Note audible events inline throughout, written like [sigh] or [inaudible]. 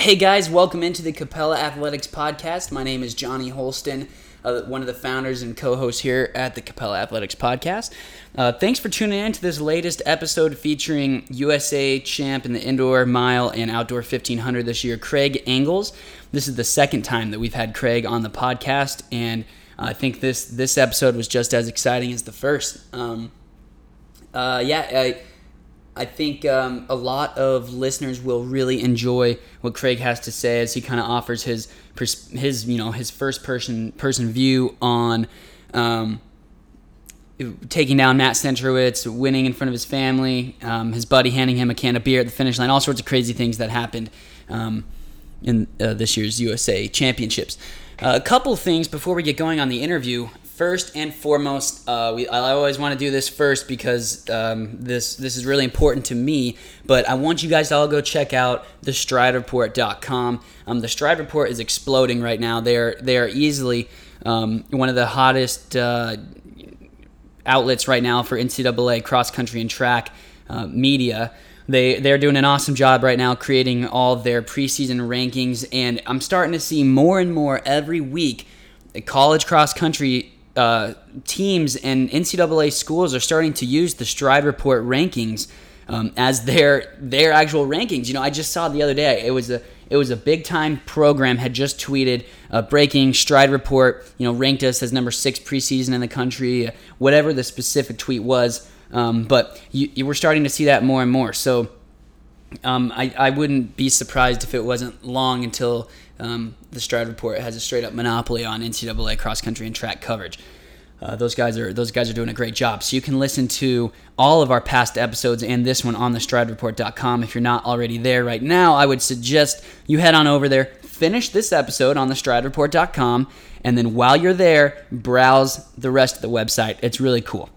Hey guys, welcome into the Capella Athletics Podcast. My name is Johnny Holston, uh, one of the founders and co hosts here at the Capella Athletics Podcast. Uh, thanks for tuning in to this latest episode featuring USA champ in the indoor mile and outdoor 1500 this year, Craig Engels. This is the second time that we've had Craig on the podcast, and I think this this episode was just as exciting as the first. Um, uh, yeah, I, I think um, a lot of listeners will really enjoy what Craig has to say as he kind of offers his his you know his first person person view on um, taking down Matt Centrowitz, winning in front of his family, um, his buddy handing him a can of beer at the finish line, all sorts of crazy things that happened um, in uh, this year's USA Championships. Uh, a couple things before we get going on the interview first and foremost, uh, we, I always want to do this first because um, this this is really important to me. But I want you guys to all go check out the StrideReport.com. Um, the Stride Report is exploding right now. They are they are easily um, one of the hottest uh, outlets right now for NCAA cross country and track uh, media. They they're doing an awesome job right now creating all their preseason rankings, and I'm starting to see more and more every week. College cross country uh, teams and NCAA schools are starting to use the Stride Report rankings um, as their their actual rankings. You know, I just saw the other day it was a it was a big time program had just tweeted uh, breaking Stride Report. You know, ranked us as number six preseason in the country, uh, whatever the specific tweet was. Um, but you, you were starting to see that more and more. So. Um, I, I wouldn't be surprised if it wasn't long until um, the Stride Report has a straight up monopoly on NCAA cross country and track coverage. Uh, those guys are those guys are doing a great job. So you can listen to all of our past episodes and this one on the stridereport.com. If you're not already there right now, I would suggest you head on over there, finish this episode on the stridereport.com, and then while you're there, browse the rest of the website. It's really cool.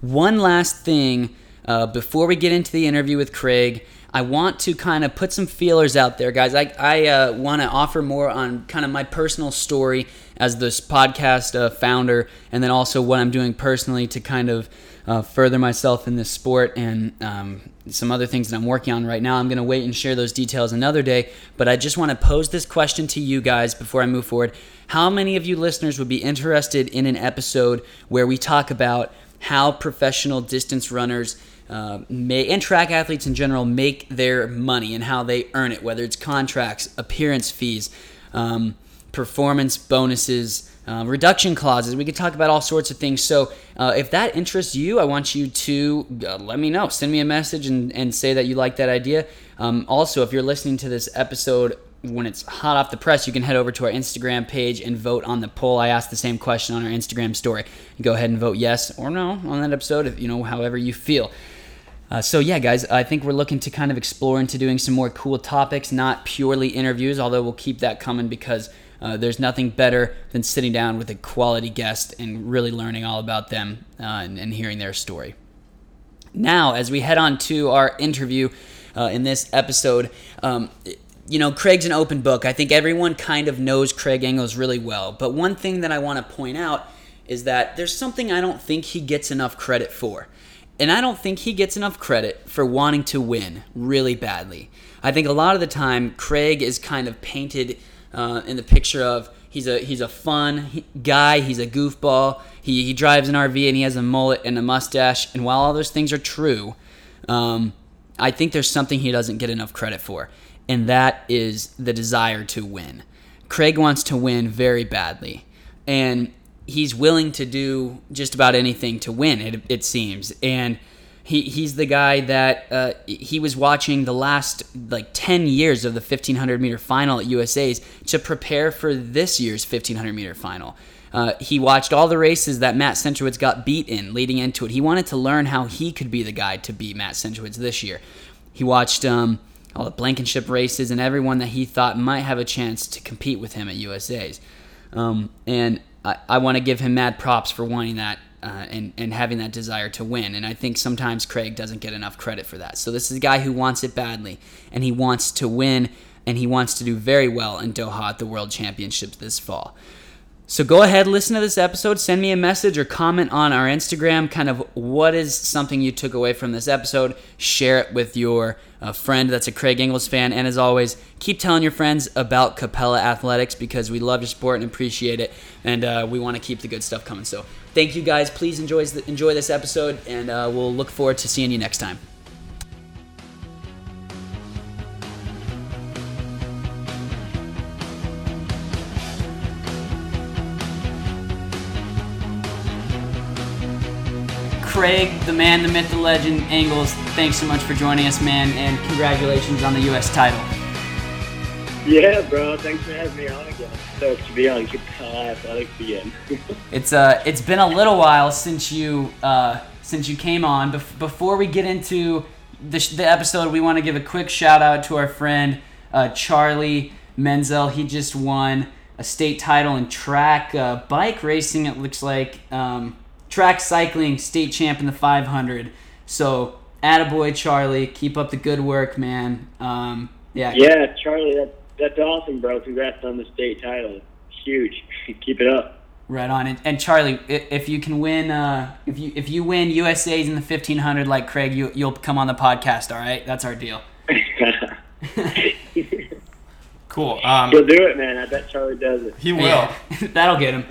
One last thing uh, before we get into the interview with Craig. I want to kind of put some feelers out there, guys. I, I uh, want to offer more on kind of my personal story as this podcast uh, founder, and then also what I'm doing personally to kind of uh, further myself in this sport and um, some other things that I'm working on right now. I'm going to wait and share those details another day, but I just want to pose this question to you guys before I move forward. How many of you listeners would be interested in an episode where we talk about how professional distance runners uh, may, and track athletes in general make their money and how they earn it, whether it's contracts, appearance fees, um, performance bonuses, um, reduction clauses. We could talk about all sorts of things. So, uh, if that interests you, I want you to uh, let me know. Send me a message and, and say that you like that idea. Um, also, if you're listening to this episode when it's hot off the press, you can head over to our Instagram page and vote on the poll. I asked the same question on our Instagram story. Go ahead and vote yes or no on that episode, if, you know, however you feel. Uh, so yeah, guys, I think we're looking to kind of explore into doing some more cool topics, not purely interviews. Although we'll keep that coming because uh, there's nothing better than sitting down with a quality guest and really learning all about them uh, and, and, hearing their story. Now, as we head on to our interview uh, in this episode, um, you know, Craig's an open book. I think everyone kind of knows Craig Engels really well. But one thing that I want to point out is that there's something I don't think he gets enough credit for. And I don't think he gets enough credit for wanting to win really badly. I think a lot of the time Craig is kind of painted uh, in the picture of he's a he's a fun guy, he's a goofball. He he drives an RV and he has a mullet and a mustache. And while all those things are true, um, I think there's something he doesn't get enough credit for, and that is the desire to win. Craig wants to win very badly, and he's willing to do just about anything to win. It, it seems, and he he's the guy that uh, he was watching the last like 10 years of the 1500 meter final at USA's to prepare for this year's 1500 meter final. Uh, he watched all the races that Matt Centrowitz got beat in leading into it. He wanted to learn how he could be the guy to beat Matt Centrowitz this year. He watched um, all the Blankenship races and everyone that he thought might have a chance to compete with him at USA's. Um, and I, I want to give him mad props for wanting that uh, and, and having that desire to win. And I think sometimes Craig doesn't get enough credit for that. So this is a guy who wants it badly, and he wants to win, and he wants to do very well in Doha at the World Championships this fall. So go ahead, listen to this episode, send me a message or comment on our Instagram, kind of what is something you took away from this episode. Share it with your uh, friend that's a Craig Engels fan. And as always, keep telling your friends about Capella Athletics because we love your sport and appreciate it. And uh, we want to keep the good stuff coming. So thank you guys. Please enjoy, enjoy this episode, and uh, we'll look forward to seeing you next time. Craig, the man, the myth, the legend, Engels, thanks so much for joining us, man, and congratulations on the U.S. title. Yeah, bro. Thanks for having me on again. So to be on Athletics again. [laughs] it's uh, it's been a little while since you uh, since you came on. Bef- before we get into the, sh- the episode, we want to give a quick shout out to our friend uh, Charlie Menzel. He just won a state title in track uh, bike racing. It looks like. Um, track cycling state champ in the 500. So, attaboy, Charlie. Keep up the good work, man. Um, yeah. Yeah, Charlie, that, that's awesome, bro. Congrats on the state title. Huge. [laughs] Keep it up. Right on. And, and, Charlie, if you can win, uh, if you if you win USA's in the 1500 like Craig, you you'll come on the podcast. All right, that's our deal. [laughs] [laughs] cool. Um, He'll do it, man. I bet Charlie does it. He will. Yeah. That'll get him.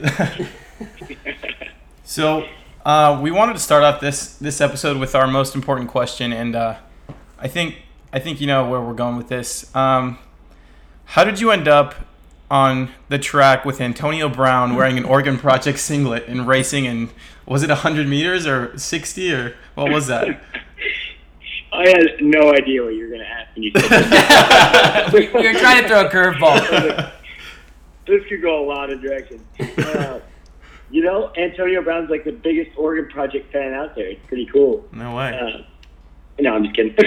So uh, we wanted to start off this this episode with our most important question, and uh, I think I think you know where we're going with this. Um, how did you end up on the track with Antonio Brown wearing an Oregon Project singlet and racing? And was it 100 meters or 60 or what was that? I had no idea what you were going to ask when [laughs] you said that. we were trying to throw a curveball. [laughs] this could go a lot of directions. Uh, you know, Antonio Brown's like the biggest Oregon Project fan out there. It's pretty cool. No way. Uh, no, I'm just kidding. [laughs]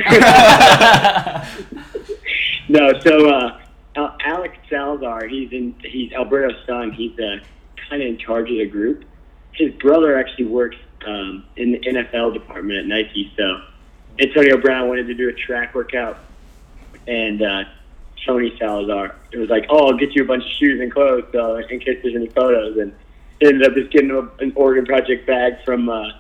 [laughs] no, so uh, Alex Salazar, he's in he's Alberto's son. He's uh, kind of in charge of the group. His brother actually works um, in the NFL department at Nike. So Antonio Brown wanted to do a track workout, and uh, Tony Salazar it was like, "Oh, I'll get you a bunch of shoes and clothes so in case there's any photos." And ended up just getting a, an Oregon Project bag from uh,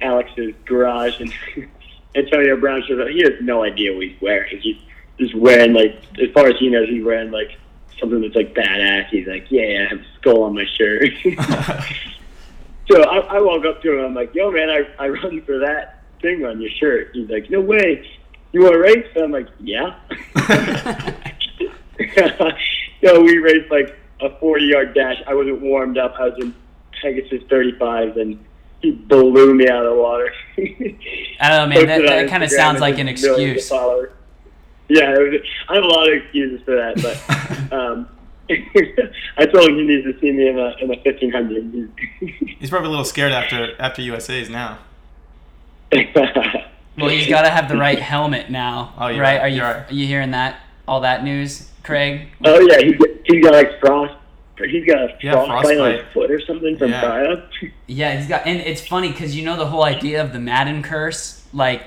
Alex's garage, and [laughs] Antonio Brown shows up. He has no idea what he's wearing. He's just wearing like, as far as he knows, he's wearing like something that's like badass. He's like, yeah, I have a skull on my shirt. [laughs] so I, I walk up to him. I'm like, yo, man, I I run for that thing on your shirt. He's like, no way. You want to race? I'm like, yeah. [laughs] so we raced like a 40 yard dash. I wasn't warmed up. I was in Pegasus 35, and he blew me out of the water. I don't know, man. That, that kind of sounds like an excuse. Yeah, was, I have a lot of excuses for that, but [laughs] um, [laughs] I told him he needs to see me in a in a 1500. [laughs] he's probably a little scared after after USA's now. well, he's got to have the right helmet now, oh, right? right? Are you right. are you hearing that? All that news, Craig? Oh yeah, he he's got like frost he's got a yeah, frostbite on his foot or something from yeah. Yeah, he's got, and it's funny because you know the whole idea of the Madden curse, like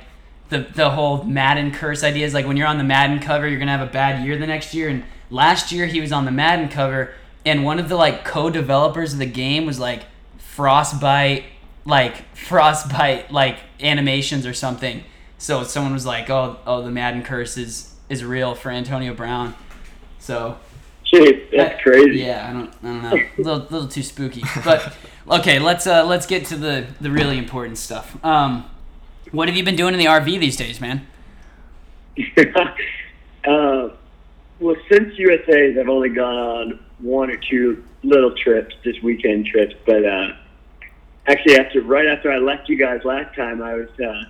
the the whole Madden curse idea is like when you're on the Madden cover, you're gonna have a bad year the next year. And last year he was on the Madden cover, and one of the like co-developers of the game was like frostbite, like [laughs] frostbite, like animations or something. So someone was like, "Oh, oh, the Madden curse is is real for Antonio Brown." So That's crazy. Yeah, I don't, I don't know. A little, little too spooky. But [laughs] okay, let's uh, let's get to the the really important stuff. Um, what have you been doing in the RV these days, man? [laughs] uh, well, since USA's, I've only gone on one or two little trips, just weekend trips. But uh, actually, after right after I left you guys last time, I was uh,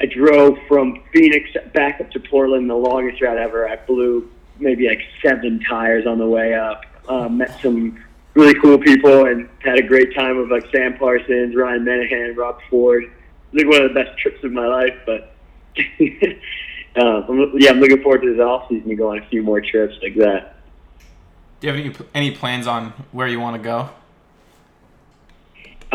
I drove from Phoenix back up to Portland, the longest route ever. I flew maybe like seven tires on the way up. Um, met some really cool people and had a great time with like Sam Parsons, Ryan Menahan, Rob Ford. I think one of the best trips of my life. But uh, [laughs] I'm, yeah, I'm looking forward to this off season to go on a few more trips like that. Do you have any any plans on where you want to go?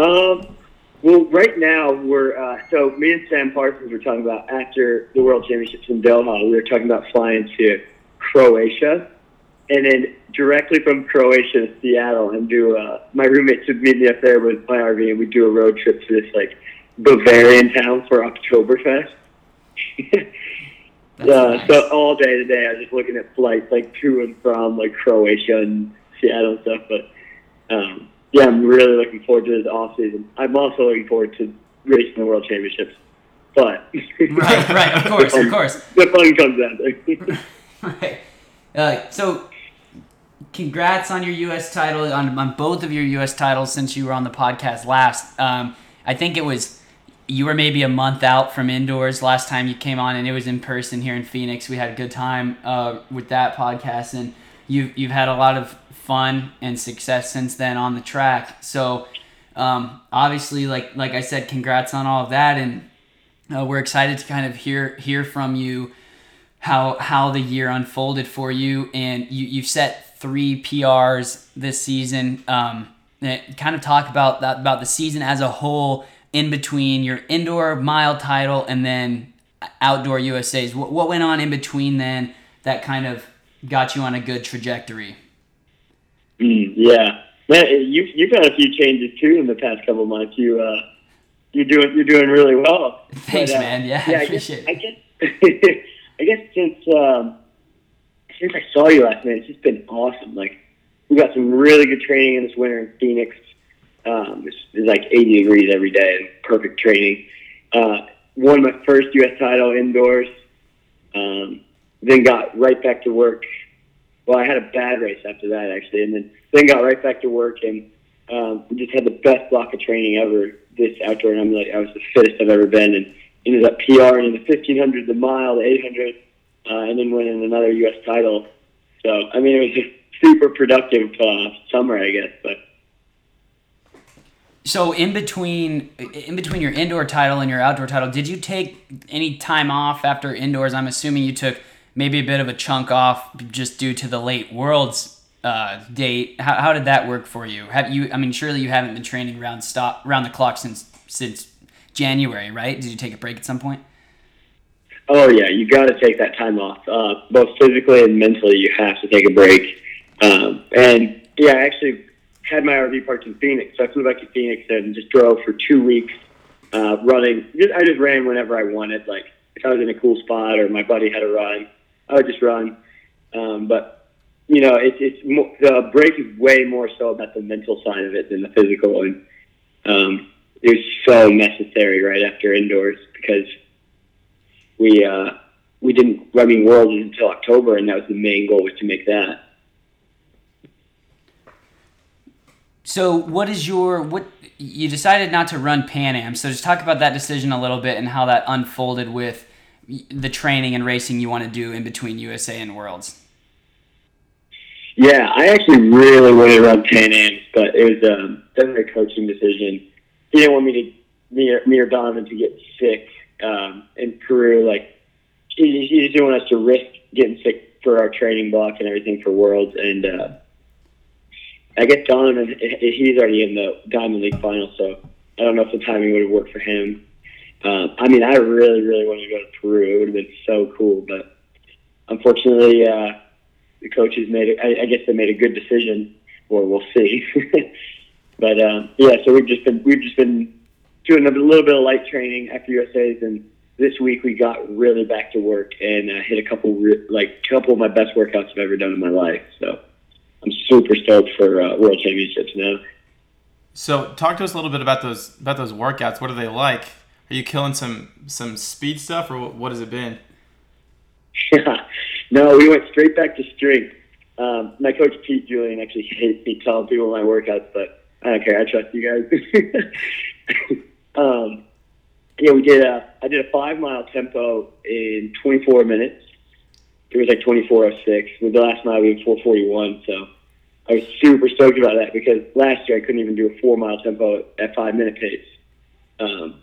Um. Well, right now we're uh, so me and Sam Parsons were talking about after the World Championships in Doha. We were talking about flying to Croatia and then directly from Croatia to Seattle and do. Uh, my roommate took me up there with my RV, and we do a road trip to this like Bavarian town for Oktoberfest. [laughs] Uh, nice. So all day today, I was just looking at flights like to and from like Croatia and Seattle and stuff. But um, yeah, I'm really looking forward to this off season. I'm also looking forward to racing the World Championships. But right, right, of [laughs] course, of course. the fun comes out there. [laughs] [laughs] Right. Uh, so, congrats on your U.S. title, on, on both of your U.S. titles since you were on the podcast last. Um, I think it was you were maybe a month out from indoors last time you came on, and it was in person here in Phoenix. We had a good time uh, with that podcast, and you've you've had a lot of fun and success since then on the track. So, um, obviously, like like I said, congrats on all of that, and uh, we're excited to kind of hear hear from you how how the year unfolded for you, and you you've set three PRs this season. Um, kind of talk about that about the season as a whole in between your indoor mile title and then outdoor USA's. What, what went on in between then that kind of got you on a good trajectory? Mm, yeah, man, you you've had a few changes too in the past couple months. You uh, you're doing you're doing really well. [laughs] Thanks, But, uh, man. Yeah, I I guess, appreciate I guess [laughs] I guess since um, since I saw you last night, it's just been awesome. Like we got some really good training in this winter in Phoenix. Um, it's, it's like 80 degrees every day and perfect training. Uh, won my first U.S. title indoors. Um, then got right back to work. Well, I had a bad race after that actually, and then then got right back to work and um, just had the best block of training ever this outdoor. And I'm like, I was the fittest I've ever been, and ended up PR in the 1500, the mile, the 800, uh, and then winning another U.S. title. So I mean, it was a super productive uh, summer, I guess. But So in between in between your indoor title and your outdoor title, did you take any time off after indoors? I'm assuming you took maybe a bit of a chunk off just due to the late worlds uh, date. How, how did that work for you? Have you? I mean, surely you haven't been training round stop round the clock since since January, right? Did you take a break at some point? oh yeah, you got to take that time off, uh, both physically and mentally. You have to take a break. Um, and yeah, I actually had my RV parked in Phoenix, so I flew back to Phoenix and just drove for two weeks, uh, running. Just, I just ran whenever I wanted. Like if I was in a cool spot or my buddy had a run, I would just run. Um, but you know, it's it's mo- the break is way more so about the mental side of it than the physical, and um, it was so necessary right after indoors because we uh, we didn't. I mean, World until October, and that was the main goal was to make that. So what is your what you decided not to run Pan Am? So just talk about that decision a little bit and how that unfolded with the training and racing you want to do in between USA and Worlds. Yeah, I actually really wanted to run Pan Am, but it was um, definitely a coaching decision. He didn't want me to me or, me or Donovan to get sick um, in Peru. Like he, he just didn't want us to risk getting sick for our training block and everything for Worlds. And uh, I guess Donovan he's already in the Diamond League final, so I don't know if the timing would have worked for him. Um, I mean, I really, really wanted to go to Peru. It would have been so cool, but unfortunately, uh, the coaches made it. I, I guess they made a good decision, or we'll see. [laughs] but um, yeah, so we've just been we've just been doing a little bit of light training after USA's, and this week we got really back to work and uh, hit a couple re- like couple of my best workouts I've ever done in my life. So I'm super stoked for uh, World Championships now. So, talk to us a little bit about those about those workouts. What are they like? Are you killing some some speed stuff, or what, what has it been? [laughs] no, we went straight back to strength. Um, my coach Pete Julian actually hates me telling people my workouts, but I don't care. I trust you guys. [laughs] um, yeah, we did a. I did a five mile tempo in 24 minutes. It was like 24:06. With the last mile, we did 4:41. So I was super stoked about that because last year I couldn't even do a four mile tempo at five minute pace. Um,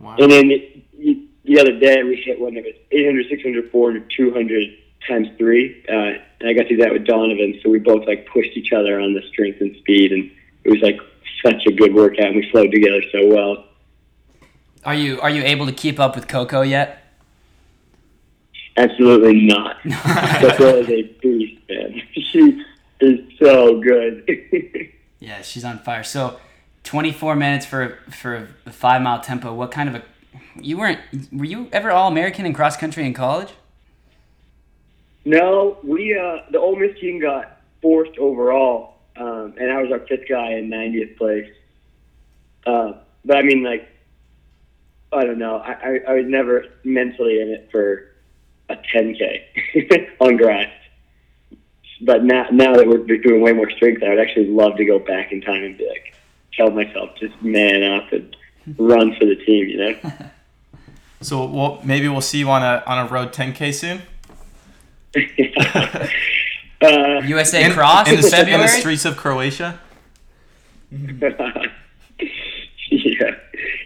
Wow. and then it, the other day we hit one that was 800, 600, 400, 200 times three. Uh, and I got to do that with Donovan. So we both like pushed each other on the strength and speed. And it was like such a good workout. And we flowed together so well. Are you are you able to keep up with Coco yet? Absolutely not. that girl is a beast, man. [laughs] She is so good. [laughs] yeah, she's on fire. So, 24 minutes for for a five mile tempo. What kind of a you weren't were you ever all American in cross country in college? No, we uh the Ole Miss team got fourth overall, um, and I was our fifth guy in 90th place. Uh, but I mean, like, I don't know. I, I, I was never mentally in it for a 10k [laughs] on grass. But now, now that we're doing way more strength, I would actually love to go back in time and be like, tell myself just man up and run for the team. You know. [laughs] So we'll, maybe we'll see you on a on a road 10k soon. [laughs] uh, USA in, Cross in in, the, in the streets of Croatia. [laughs] yeah,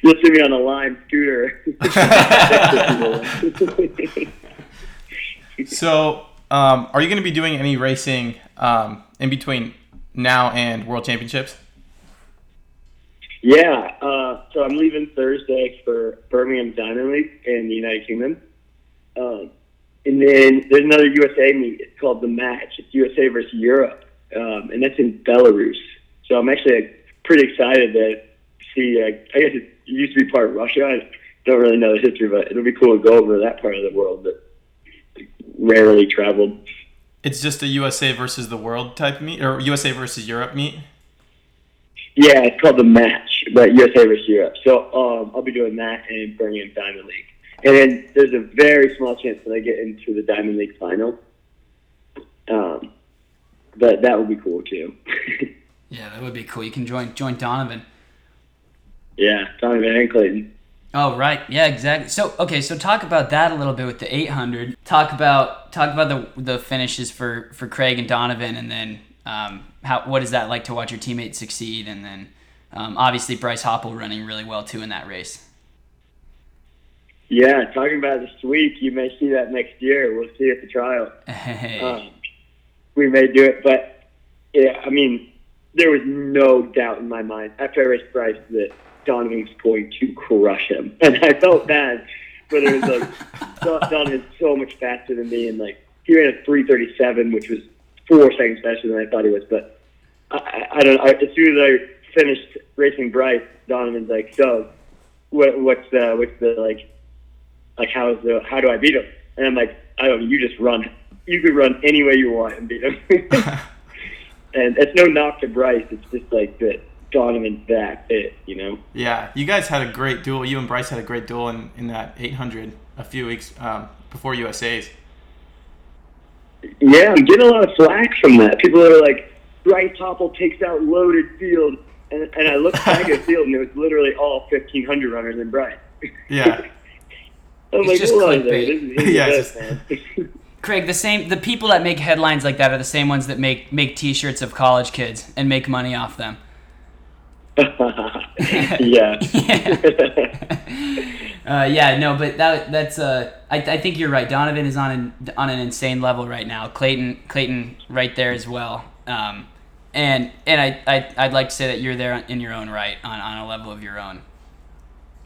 you'll see me on a lime scooter. [laughs] So, um, are you going to be doing any racing um, in between now and World Championships? Yeah, uh, so I'm leaving Thursday for Birmingham Diamond League in the United Kingdom. Um, and then there's another USA meet. It's called The Match. It's USA versus Europe. Um, and that's in Belarus. So I'm actually like, pretty excited to see. Uh, I guess it used to be part of Russia. I don't really know the history, but it'll be cool to go over that part of the world that rarely traveled. It's just a USA versus the world type meet, or USA versus Europe meet. Yeah, it's called the match, but USA versus Europe. So um, I'll be doing that in Birmingham Diamond League, and then there's a very small chance that I get into the Diamond League final. Um, but that would be cool too. [laughs] Yeah, that would be cool. You can join join Donovan. yeah, Donovan and Clayton. Oh right, yeah, exactly. So okay, so talk about that a little bit with the 800. Talk about talk about the the finishes for for Craig and Donovan, and then um, how what is that like to watch your teammates succeed, and then um, obviously Bryce Hoppel running really well too in that race. Yeah, talking about this week, you may see that next year. We'll see at the trial. Hey. Um, we may do it, but yeah, I mean, there was no doubt in my mind after I raced Bryce that Donovan was going to crush him, [laughs] and I felt bad, but it was like [laughs] Don- Donovan's so much faster than me, and like he ran a three thirty seven, which was four seconds faster than I thought he was. But I, I, don't. I, as soon as I finished racing Bryce, Donovan's like, "So, what, what's the what's the like like how's the how do I beat him?" And I'm like, "I don't. You just run. You could run any way you want and beat him." [laughs] [laughs] and it's no knock to Bryce. It's just like that Donovan's that fit, you know. Yeah, you guys had a great duel. You and Bryce had a great duel in, in that 800 a few weeks um, before USA's. Yeah, I'm getting a lot of flack from that. People are like, Bryce Hoppel takes out loaded field, and and I looked back at the field and it was literally all 1500 runners in Bryce. Yeah. [laughs] I'm It's like, just hold on a clickbait. second, Yeah, [laughs] yeah, it's man. [laughs] Craig, the same the people that make headlines like that are the same ones that make make T-shirts of college kids and make money off them. [laughs] yeah. Uh, yeah, no, but that that's uh, I, I think you're right. Donovan is on an on an insane level right now. Clayton Clayton right there as well. Um, and and I, I I'd like to say that you're there in your own right on, on a level of your own.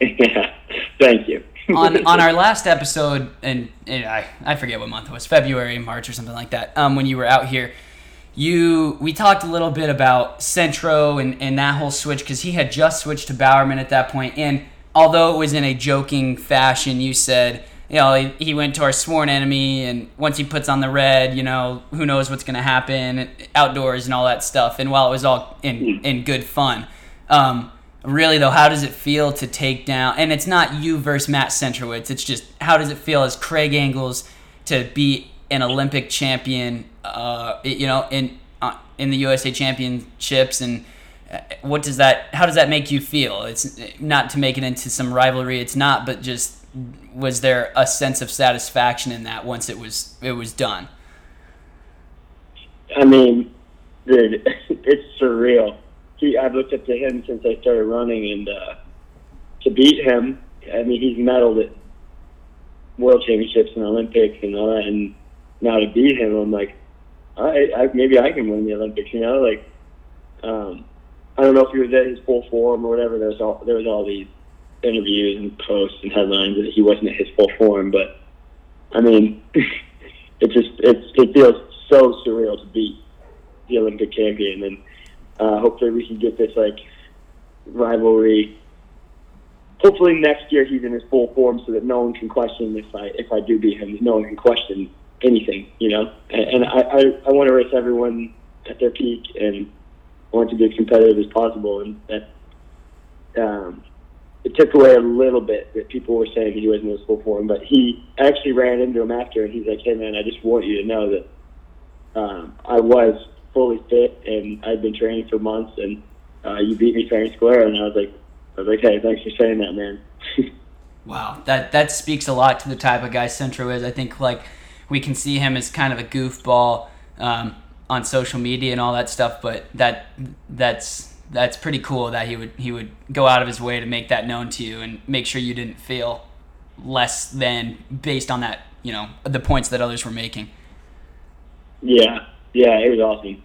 yeah. Thank you. On [laughs] on our last episode, and, and I I forget what month it was, February, March, or something like that. Um, when you were out here, you we talked a little bit about Centro and and that whole switch because he had just switched to Bowerman at that point, and although it was in a joking fashion, you said. You know, he, he went to our sworn enemy, and once he puts on the red, you know, who knows what's going to happen outdoors and all that stuff. And while it was all in, in good fun, um, really though how does it feel to take down and it's not you versus matt centrowitz it's just how does it feel as craig engels to be an olympic champion uh, you know in uh, in the usa championships and uh, what does that how does that make you feel it's not to make it into some rivalry it's not but just was there a sense of satisfaction in that once it was it was done I mean, dude, [laughs] it's surreal. He, I've looked up to him since I started running, and uh, to beat him, I mean, he's medaled at World Championships and Olympics and all that, and now to beat him, I'm like, right, I, maybe I can win the Olympics. You know, like, um, I don't know if he was at his full form or whatever. There was all there was all these interviews and posts and headlines that he wasn't at his full form, but I mean, [laughs] it just it's it feels so surreal to beat the Olympic champion, and uh, hopefully we can get this like rivalry. Hopefully next year he's in his full form, so that no one can question if I if I do beat him. No one can question anything, you know. And, and I, I I want to race everyone at their peak, and I want to be as competitive as possible, and that um, it took away a little bit that people were saying he wasn't in his full form. But he actually ran into him after, and he's like, "Hey man, I just want you to know that um, I was fully fit, and I'd been training for months, and uh, you beat me fair and square." And I was like, "I was like, hey, thanks for saying that, man." [laughs] wow, that that speaks a lot to the type of guy Centro is. I think like we can see him as kind of a goofball um, on social media and all that stuff, but that that's that's pretty cool that he would he would go out of his way to make that known to you and make sure you didn't feel less than based on that you know the points that others were making. Yeah, yeah, it was awesome.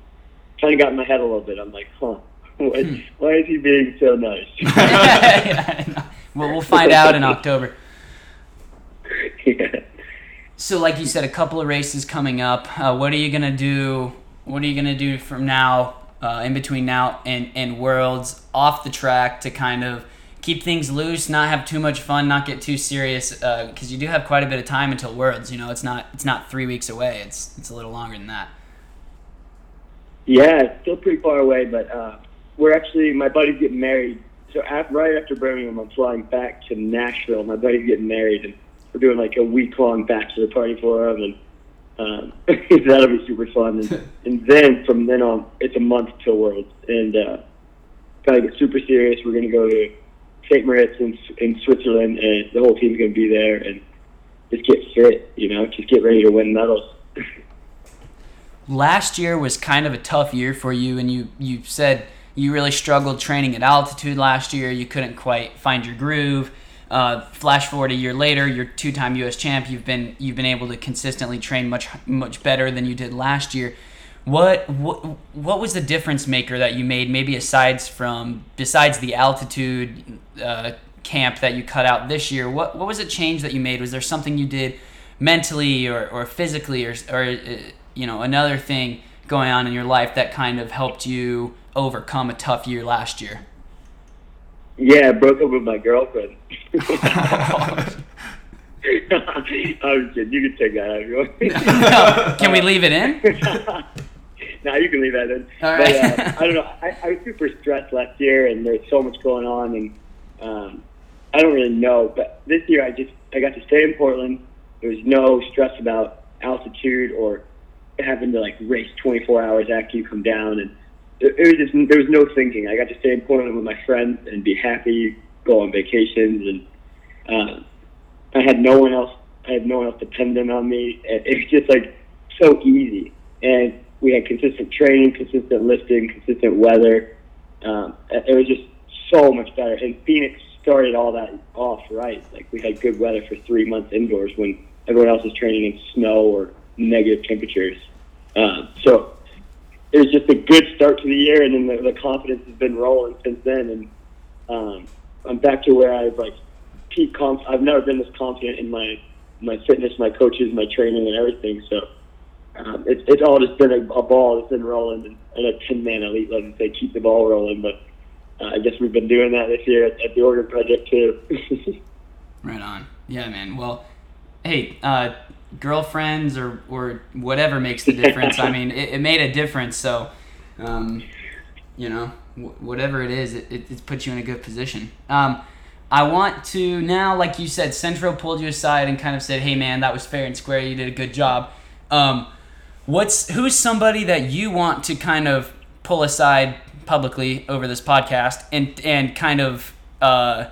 Kind of got in my head a little bit. I'm like, huh, [laughs] why, hmm. why is he being so nice? [laughs] well, we'll find out in October. [laughs] Yeah. So, like you said, a couple of races coming up. Uh, what are you gonna do? What are you gonna do from now, uh, in between now and and Worlds, off the track to kind of keep things loose, not have too much fun, not get too serious, because uh, you do have quite a bit of time until Worlds. You know, it's not it's not three weeks away. It's it's a little longer than that. Yeah, it's still pretty far away, but uh, we're actually my buddy's getting married. So after, right after Birmingham, I'm flying back to Nashville. My buddy's getting married, and we're doing like a week long bachelor party for him, and um, [laughs] that'll be super fun. And, [laughs] and then from then on, it's a month till Worlds, and uh, gotta get super serious. We're gonna go to St. Moritz in, in Switzerland, and the whole team's gonna be there, and just get fit. You know, just get ready to win medals. [laughs] Last year was kind of a tough year for you, and you you said you really struggled training at altitude last year. You couldn't quite find your groove. Uh, flash forward a year later, you're two-time U.S. champ. You've been you've been able to consistently train much much better than you did last year. What what what was the difference maker that you made? Maybe aside from besides the altitude uh, camp that you cut out this year, what what was a change that you made? Was there something you did mentally or, or physically or or uh, you know another thing going on in your life that kind of helped you overcome a tough year last year? Yeah, I broke up with my girlfriend. [laughs] [laughs] I was kidding. You can take that out if you want. [laughs] Can we leave it in? no, you can leave that in. All right. But, uh, I don't know. I, I was super stressed last year, and there's so much going on, and um, I don't really know. But this year, I just I got to stay in Portland. There was no stress about altitude or having to like race 24 hours after you come down, and it was just there was no thinking. I got to stay in Portland with my friends and be happy, go on vacations, and uh, I had no one else. I had no one else dependent on me. It was just like so easy, and we had consistent training, consistent lifting, consistent weather. Um, it was just so much better. And Phoenix started all that off right. Like we had good weather for three months indoors when everyone else was training in snow or negative temperatures. Uh, so it was just a good start to the year, and then the, the confidence has been rolling since then. And um, I'm back to where I've like peak conf. I've never been this confident in my my fitness, my coaches, my training, and everything. So um, it's it's all just been a, a ball that's been rolling, and, and a ten man elite, like say, keep the ball rolling. But uh, I guess we've been doing that this year at, at the Oregon Project too. [laughs] right on. Yeah, man. Well, hey, uh, girlfriends or or whatever makes the difference. I mean, it, it, made a difference. So, um, you know, w- whatever it is, it, it, puts you in a good position. Um, I want to now, like you said, Centro pulled you aside and kind of said, "Hey, man, that was fair and square. You did a good job." Um, what's who's somebody that you want to kind of pull aside publicly over this podcast and and kind of uh,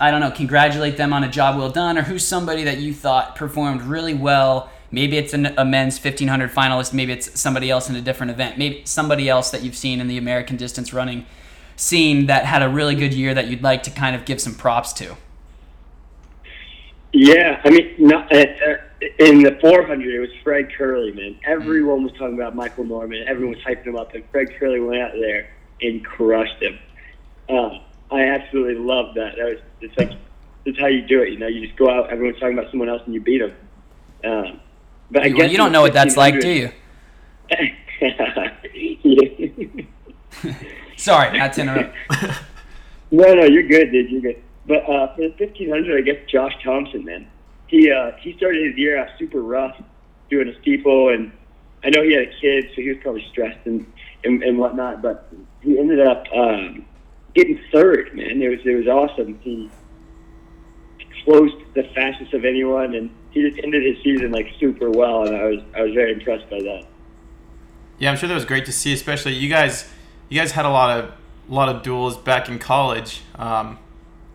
I don't know, congratulate them on a job well done, or who's somebody that you thought performed really well. Maybe it's an, a men's 1500 finalist, maybe it's somebody else in a different event, maybe somebody else that you've seen in the American distance running scene that had a really good year that you'd like to kind of give some props to. Yeah, I mean, uh, uh in the 400, it was Fred Kerley, man. Everyone was talking about Michael Norman. Everyone was hyping him up, and Fred Kerley went out there and crushed him. Uh, I absolutely love that. That was it's like it's how you do it. You know, you just go out. Everyone's talking about someone else, and you beat them. Um, but I Well, guess you don't know what that's like, do you? [laughs] Sorry, not to interrupt. [laughs] No, no, you're good, dude. You're good. But uh, for the 1500, I guess Josh Thompson, man, he uh, he started his year out super rough, doing a steeple, and I know he had a kid, so he was probably stressed and and, and whatnot. But he ended up um, getting third, man. It was it was awesome. He closed the fastest of anyone, and he just ended his season like super well, and I was I was very impressed by that. Yeah, I'm sure that was great to see. Especially you guys, you guys had a lot of a lot of duels back in college, um,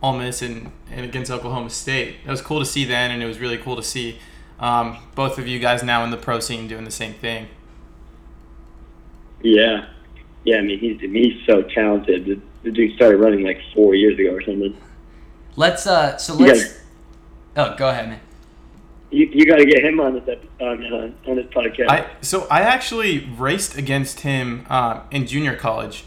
Ole Miss and, and against Oklahoma State. It was cool to see then, and it was really cool to see um, both of you guys now in the pro scene doing the same thing. Yeah, yeah. I mean, he's to me he's so talented. The, the dude started running like four years ago or something. Let's uh. So let's. guys- Oh, go ahead, man. You, you got to get him on this on uh, on this podcast. I so I actually raced against him uh, in junior college,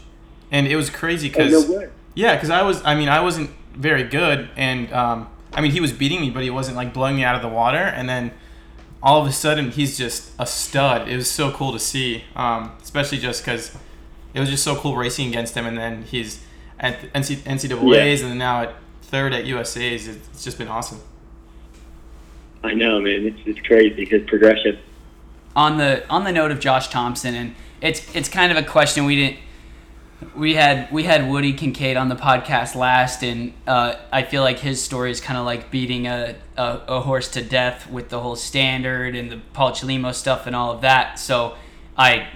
and it was crazy oh, because no yeah, because I was I mean I wasn't very good, and um, I mean he was beating me, but he wasn't like blowing me out of the water, and then all of a sudden he's just a stud. It was so cool to see, um, especially just because it was just so cool racing against him, and then he's at the NC, NCAA's, and then now at third at USA's. It's it's just been awesome. I know, man. It's it's crazy his progression. on the on the note of Josh Thompson, and it's it's kind of a question we didn't. We had we had Woody Kincaid on the podcast last, and uh, I feel like his story is kind of like beating a, a, a horse to death with the whole standard and the Paul Chelimo stuff and all of that. So I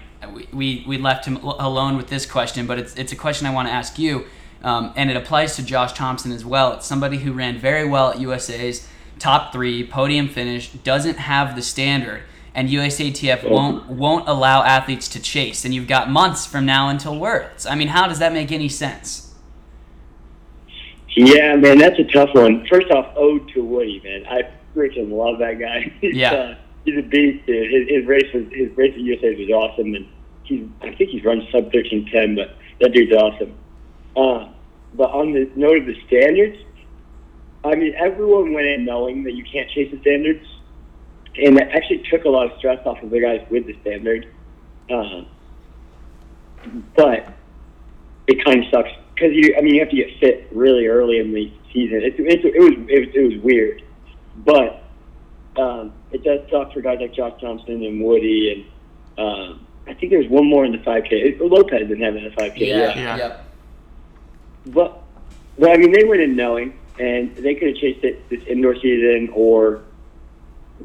we, we left him alone with this question, but it's it's a question I want to ask you, um, and it applies to Josh Thompson as well. It's somebody who ran very well at USA's top three podium finish, doesn't have the standard and USATF won't won't allow athletes to chase, and you've got months from now until Worlds. I mean, how does that make any sense? Yeah, man, that's a tough one. First off, ode to Woody, man. I freaking love that guy. [laughs] Yeah. Uh, he's a beast, dude. His, his race was his race at USA was awesome, and he's I think he's run sub thirteen ten, but that dude's awesome. Uh, but on the note of the standards, I mean, everyone went in knowing that you can't chase the standards, and that actually took a lot of stress off of the guys with the standard. Uh, but it kind of sucks because you. I mean, you have to get fit really early in the season. It, it, it was it was it was weird, but um, it does suck for guys like Josh Thompson and Woody and um, I think there's one more in the 5K. It, Lopez didn't have it in the 5K. Yeah. Yeah. Yep. But, but I mean, they went in knowing, and they could have chased it this indoor season or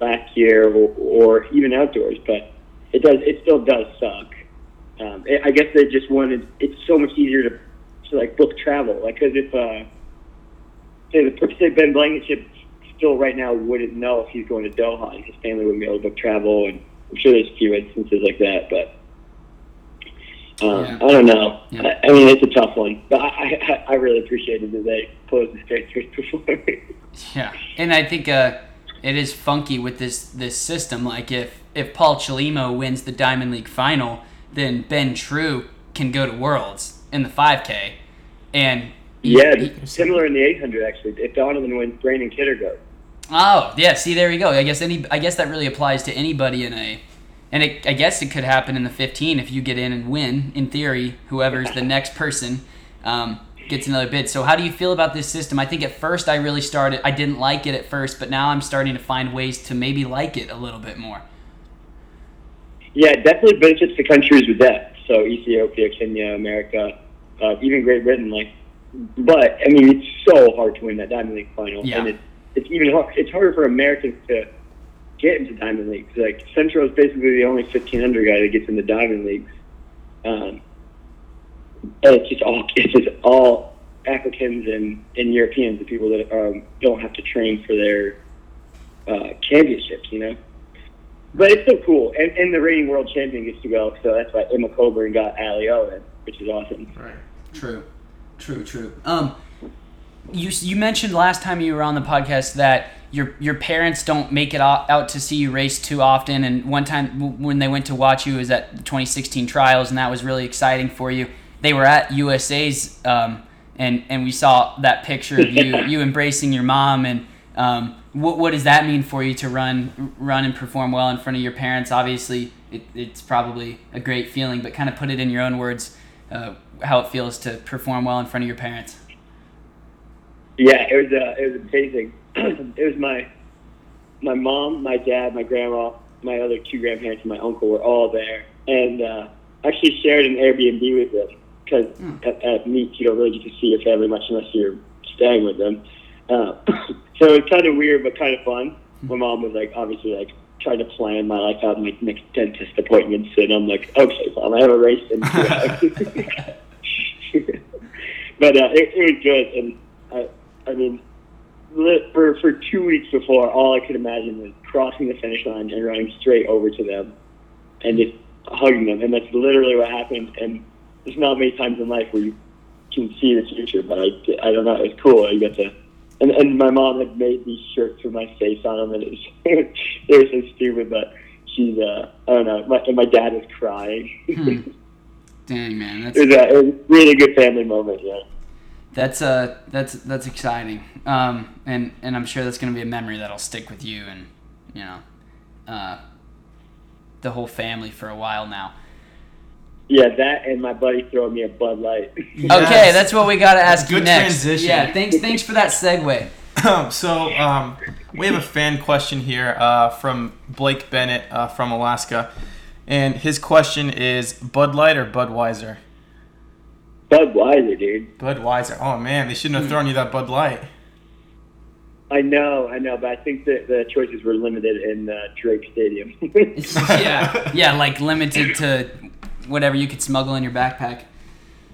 last year or, or even outdoors. But it does. It still does suck. Um, it, I guess they just wanted. It's so much easier to, to like book travel. Like, because if uh, say the [laughs] say Ben Blankenship still right now wouldn't know if he's going to Doha, and his family wouldn't be able to book travel, and I'm sure there's a few instances like that, but. Um, Yeah. I don't know. Yeah. I, I mean, it's a tough one, but I, I, I really appreciated that they closed the standards [laughs] before. Yeah, and I think uh, it is funky with this this system. Like if if Paul Chelimo wins the Diamond League final, then Ben True can go to Worlds in the 5K, and yeah, he- similar in the 800 actually. If Donovan wins, Brandon Kidder goes. Oh, yeah. See, there you go. I guess any. I guess that really applies to anybody in a, and it, I guess it could happen in the 15 if you get in and win. In theory, whoever's the next person um, gets another bid. So, how do you feel about this system? I think at first I really started. I didn't like it at first, but now I'm starting to find ways to maybe like it a little bit more. Yeah, it definitely benefits the countries with that. So Ethiopia, Kenya, America, uh, even Great Britain. Like, but I mean, it's so hard to win that Diamond League final, Yeah. and it's it's even hard, it's harder for Americans to get into Diamond Leagues. Like Centro is basically the only 1500 guy that gets into the Diamond Leagues. Um, and it's just all it's just all Africans and, and Europeans, the people that um, don't have to train for their uh, championships, you know. But it's still cool, and, and the reigning world champion gets to go, so that's why Emma Coburn got Ali Owen, which is awesome. Right. True, true, true. Um, you you mentioned last time you were on the podcast that your your parents don't make it out, out to see you race too often, and one time when they went to watch you was at the 2016 trials, and that was really exciting for you. They were at USA's, um, and and we saw that picture of you [laughs] you embracing your mom, and um, what what does that mean for you to run run and perform well in front of your parents? Obviously, it, it's probably a great feeling, but kind of put it in your own words, uh, how it feels to perform well in front of your parents. Yeah, it was uh, it was amazing. [clears throat] it was my my mom, my dad, my grandma, my other two grandparents, and my uncle were all there, and uh, actually shared an Airbnb with them because Hmm. at, at meet you don't really get to see your family much unless you're staying with them. Uh, [clears throat] so it was kind of weird but kind of fun. My mom was like obviously like trying to plan my life out, like next dentist appointments, and I'm like, okay, mom, I have a race in two hours. [laughs] [laughs] but uh, it, it was good, and I, mean, for for two weeks before, all I could imagine was crossing the finish line and running straight over to them, and just hugging them, and that's literally what happened. And there's not many times in life where you can see the future, but I, I don't know, it's cool. I got to. And, and my mom had made these shirts with my face on them, and it was, it was so stupid. But she's, uh, I don't know. My, and my dad was crying. Hmm. [laughs] Dang man, that's it, was a, it was a really good family moment. Yeah. That's uh that's that's exciting. Um, and and I'm sure that's gonna be a memory that'll stick with you and you know, uh, the whole family for a while now. Yeah, that and my buddy throwing me a Bud Light. [laughs] Yes. Okay, that's what we gotta ask you Good next. transition. Yeah, thanks thanks for that segue. [laughs] so um, we have a fan question here uh, from Blake Bennett uh, from Alaska, and his question is Bud Light or Budweiser? Budweiser, dude. Budweiser. Oh man, they shouldn't have thrown you that Bud Light. I know, I know, but I think that the choices were limited in uh, Drake Stadium. [laughs] yeah, yeah, like limited to whatever you could smuggle in your backpack.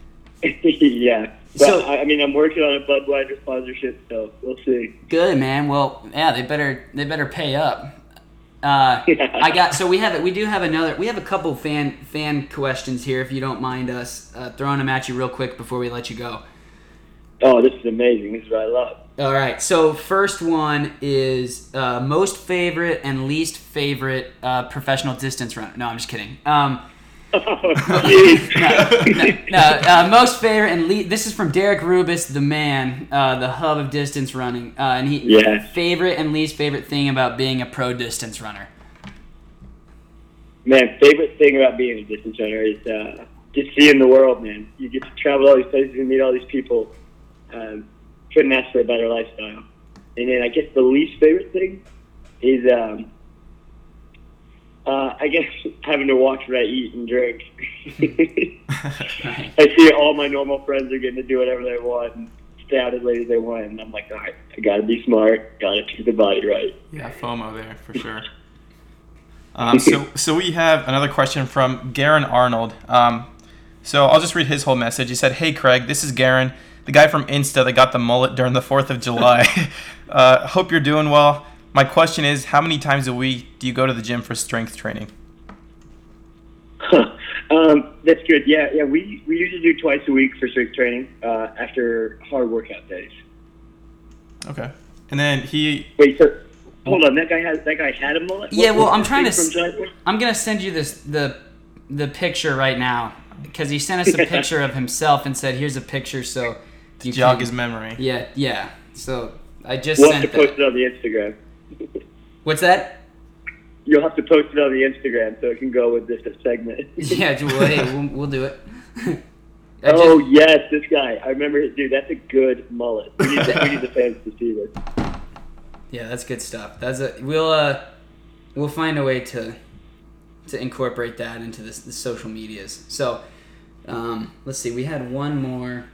[laughs] yeah. But, So- I, I mean, I'm working on a Budweiser sponsorship, so we'll see. Good man. Well, yeah, they better they better pay up. Uh, I got so we have it. We do have another. We have a couple fan fan questions here. If you don't mind us uh, throwing them at you real quick before we let you go. Oh, this is amazing. This is what I love. All right. So first one is uh, most favorite and least favorite uh, professional distance runner. No, I'm just kidding. Um, [laughs] Oh, jeez. no, uh, most favorite and least. this is from Derek Rubis, the man, uh, the hub of distance running, uh, and he Yeah. favorite and least favorite thing about being a pro distance runner. man, favorite thing about being a distance runner is uh, just seeing the world, man. You get to travel all these places and meet all these people. Um, couldn't ask for a better lifestyle. And then I guess the least favorite thing is, um, uh, I guess, having to watch what I eat and drink. [laughs] [laughs] I see all my normal friends are getting to do whatever they want and stay out as late as they want, and I'm like, all right, I gotta be smart, gotta keep the body right. Yeah, FOMO there for sure. Um, so, [laughs] so we have another question from Garen Arnold. Um, so I'll just read his whole message. He said, "Hey Craig, this is Garen, the guy from Insta that got the mullet during the Fourth of July. uh, hope you're doing well. My question is, how many times a week do you go to the gym for strength training? [laughs] um, that's good. Yeah, yeah. We we usually do twice a week for strength training uh, after hard workout days. Okay. And then he, Wait, so hold on. That guy has that guy had a mullet. Yeah, What- well, I'm trying to From s- Jaipur? I'm gonna send you this the the picture right now because he sent us a [laughs] picture of himself and said, "Here's a picture." So you jog can- his memory. Yeah, yeah. So I just We'll have to sent post it on the Instagram. What's that? You'll have to post it on the Instagram so it can go with this segment. [laughs] Yeah, well, hey, we'll, we'll do it. [laughs] Oh just- yes, this guy. I remember, his dude. That's a good mullet. We need, the, we need the fans to see this. yeah, that's good stuff. That's a we'll uh we'll find a way to to incorporate that into this the social medias. So um, let's see. We had one more.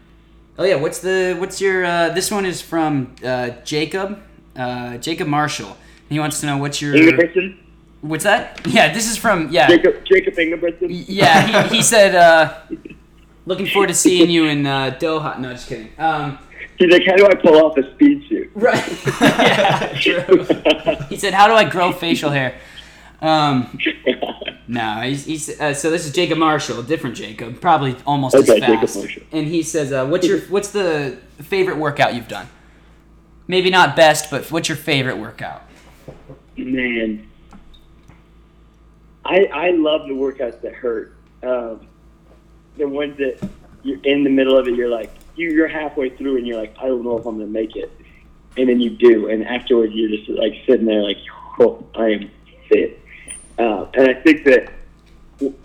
Oh yeah, what's the what's your uh, this one is from uh, Jacob uh, Jacob Marshall. He wants to know what's your Ingebrigtsen, what's that? Yeah, this is from yeah Jacob Jakob Ingebrigtsen. yeah. He, he said uh, looking forward to seeing you in uh, Doha. No, just kidding. Um, He's like, how do I pull off a speed suit? right. [laughs] yeah, true. He said, "How do I grow facial hair?" Um, no, he's, he's uh, so this is Jacob Marshall, a different Jacob, probably almost Okay, as Jacob fast. Marshall. And he says, uh, "What's your what's the favorite workout you've done? Maybe not best, but what's your favorite workout?" Man, I I love the workouts that hurt. Um, the ones that you're in the middle of it, you're like you, you're halfway through and you're like, I don't know if I'm gonna make it. and then you do, and afterwards you're just like sitting there like, oh, I am fit. Uh, and I think that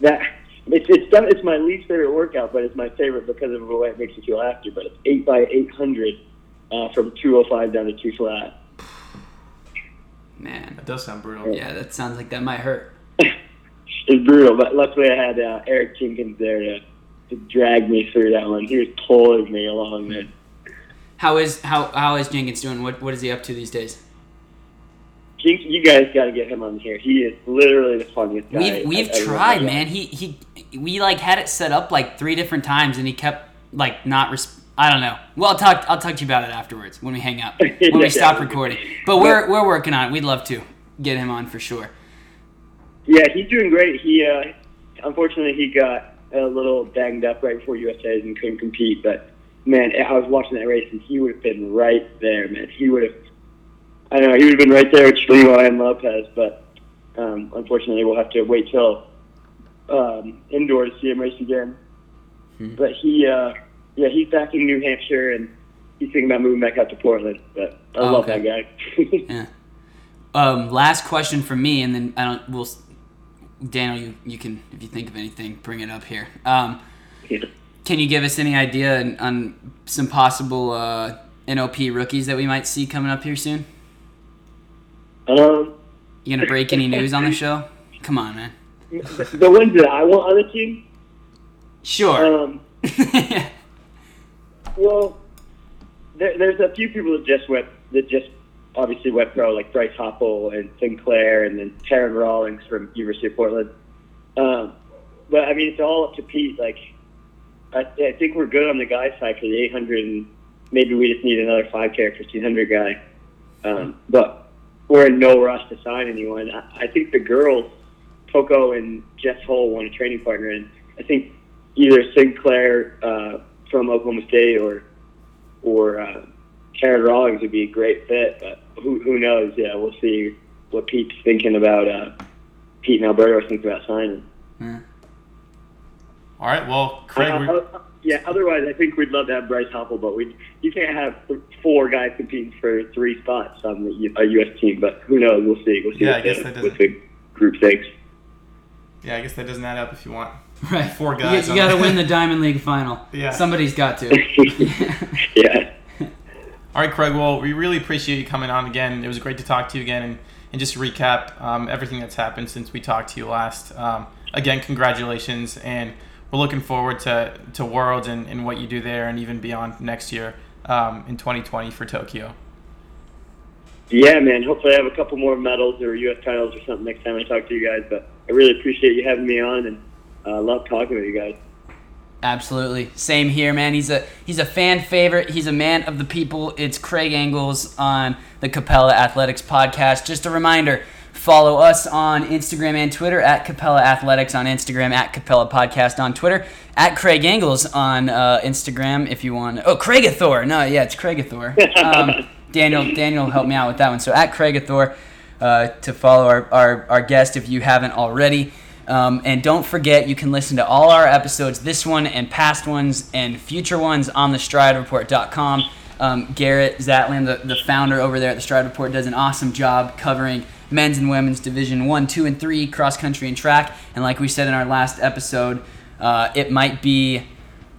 that it's it's done, it's my least favorite workout, but it's my favorite because of the way it makes you feel after. But it's eight by eight hundred uh, from two oh five down to two flat. Man, That does sound brutal. yeah, that sounds like that might hurt. [laughs] it's brutal, but luckily I had uh, Eric Jenkins there to, to drag me through that one. He was pulling me along there. How is how how is Jenkins doing? What what is he up to these days? Jink, you guys got to get him on here. He is literally the funniest guy. We've we've I've tried, man. He he we like had it set up like three different times, and he kept like not. Res- I don't know. Well, I'll talk. I'll talk to you about it afterwards when we hang up [laughs] when Yeah, we stop yeah. recording. But we're we're working on it. We'd love to get him on for sure. Yeah, he's doing great. He uh, unfortunately he got a little banged up right before USA's and couldn't compete. But man, I was watching that race and he would have been right there, man. He would have. I don't know. He would have been right there with Chelimo and Lopez, but um, unfortunately we'll have to wait till um, indoor to see him race again. Hmm. But he, uh, yeah, he's back in New Hampshire and he's thinking about moving back out to Portland. But I Oh, love okay. that guy. [laughs] Yeah. Um, last question from me, and then I don't. We'll. Daniel, you, you can if you think of anything, bring it up here. Um, Yeah. can you give us any idea on, on some possible uh, NOP rookies that we might see coming up here soon? Um, You gonna break any news on the show? Come on, man. the, the ones that I want on the team, Sure. um, [laughs] well, there, there's a few people that just went that just obviously went pro, like Bryce Hoppel and Sinclair, and then Taryn Rawlings from University of Portland. Um, but I mean, it's all up to Pete. Like, I, I think we're good on the guy side for the 800, and maybe we just need another 5K or 1500 guy. Um, but we're in no rush to sign anyone. I, I think the girls, Poco and Jess Hull, want a training partner, and I think either Sinclair uh, from Oklahoma State or or uh, Karen Rawlings would be a great fit. But who who knows? Yeah, we'll see what Pete's thinking about. Uh, Pete and Alberto are thinking about signing. Yeah. All right. Well, Craig, Uh, we, uh, yeah. Otherwise, I think we'd love to have Bryce Hoppel, but we you can't have four guys competing for three spots on the, a U.S. team. But who knows? We'll see. We'll see Yeah, I guess that what the group thinks. yeah, I guess that doesn't add up if you want. [laughs] Right. Four You- guys You, on got to win [laughs] the Diamond League final. Yeah. Somebody's got to. [laughs] yeah. All right, Craig. Well, we really appreciate you coming on again. It was great to talk to you again and, and just recap um, everything that's happened since we talked to you last. Um, again, congratulations, and we're looking forward to, to Worlds and, and what you do there and even beyond next year um, in 2020 for Tokyo. Yeah, man. Hopefully, I have a couple more medals or U.S. titles or something next time I talk to you guys. But I really appreciate you having me on, and uh, love talking with you guys. Absolutely. Same here, man. He's a he's a fan favorite. He's a man of the people. It's Craig Engels on the Capella Athletics podcast. Just a reminder, follow us on Instagram and Twitter at Capella Athletics on Instagram, at Capella Podcast on Twitter, at Craig Engels on uh, Instagram if you want. Oh, Craigathor. No, yeah, it's Craigathor. Um, [laughs] Daniel Daniel helped me out with that one. So at Craigathor uh, to follow our, our, our guest if you haven't already. Um, and don't forget, you can listen to all our episodes, this one and past ones and future ones on the stridereport.com. Um, Garrett Zatlin, the, the founder over there at the Stride Report, does an awesome job covering men's and women's division one, two, and three, cross country and track. And like we said in our last episode, uh, it might be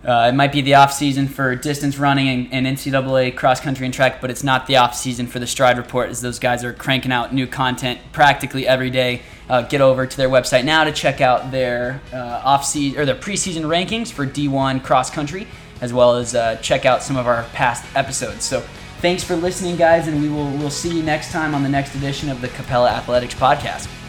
uh, it might be the off season for distance running and, and NCAA cross country and track, but it's not the off season for the Stride Report, as those guys are cranking out new content practically every day. Uh, get over to their website now to check out their uh, off season or their preseason rankings for D1 cross country, as well as uh, check out some of our past episodes. So thanks for listening, guys, and we will we'll see you next time on the next edition of the Capella Athletics podcast.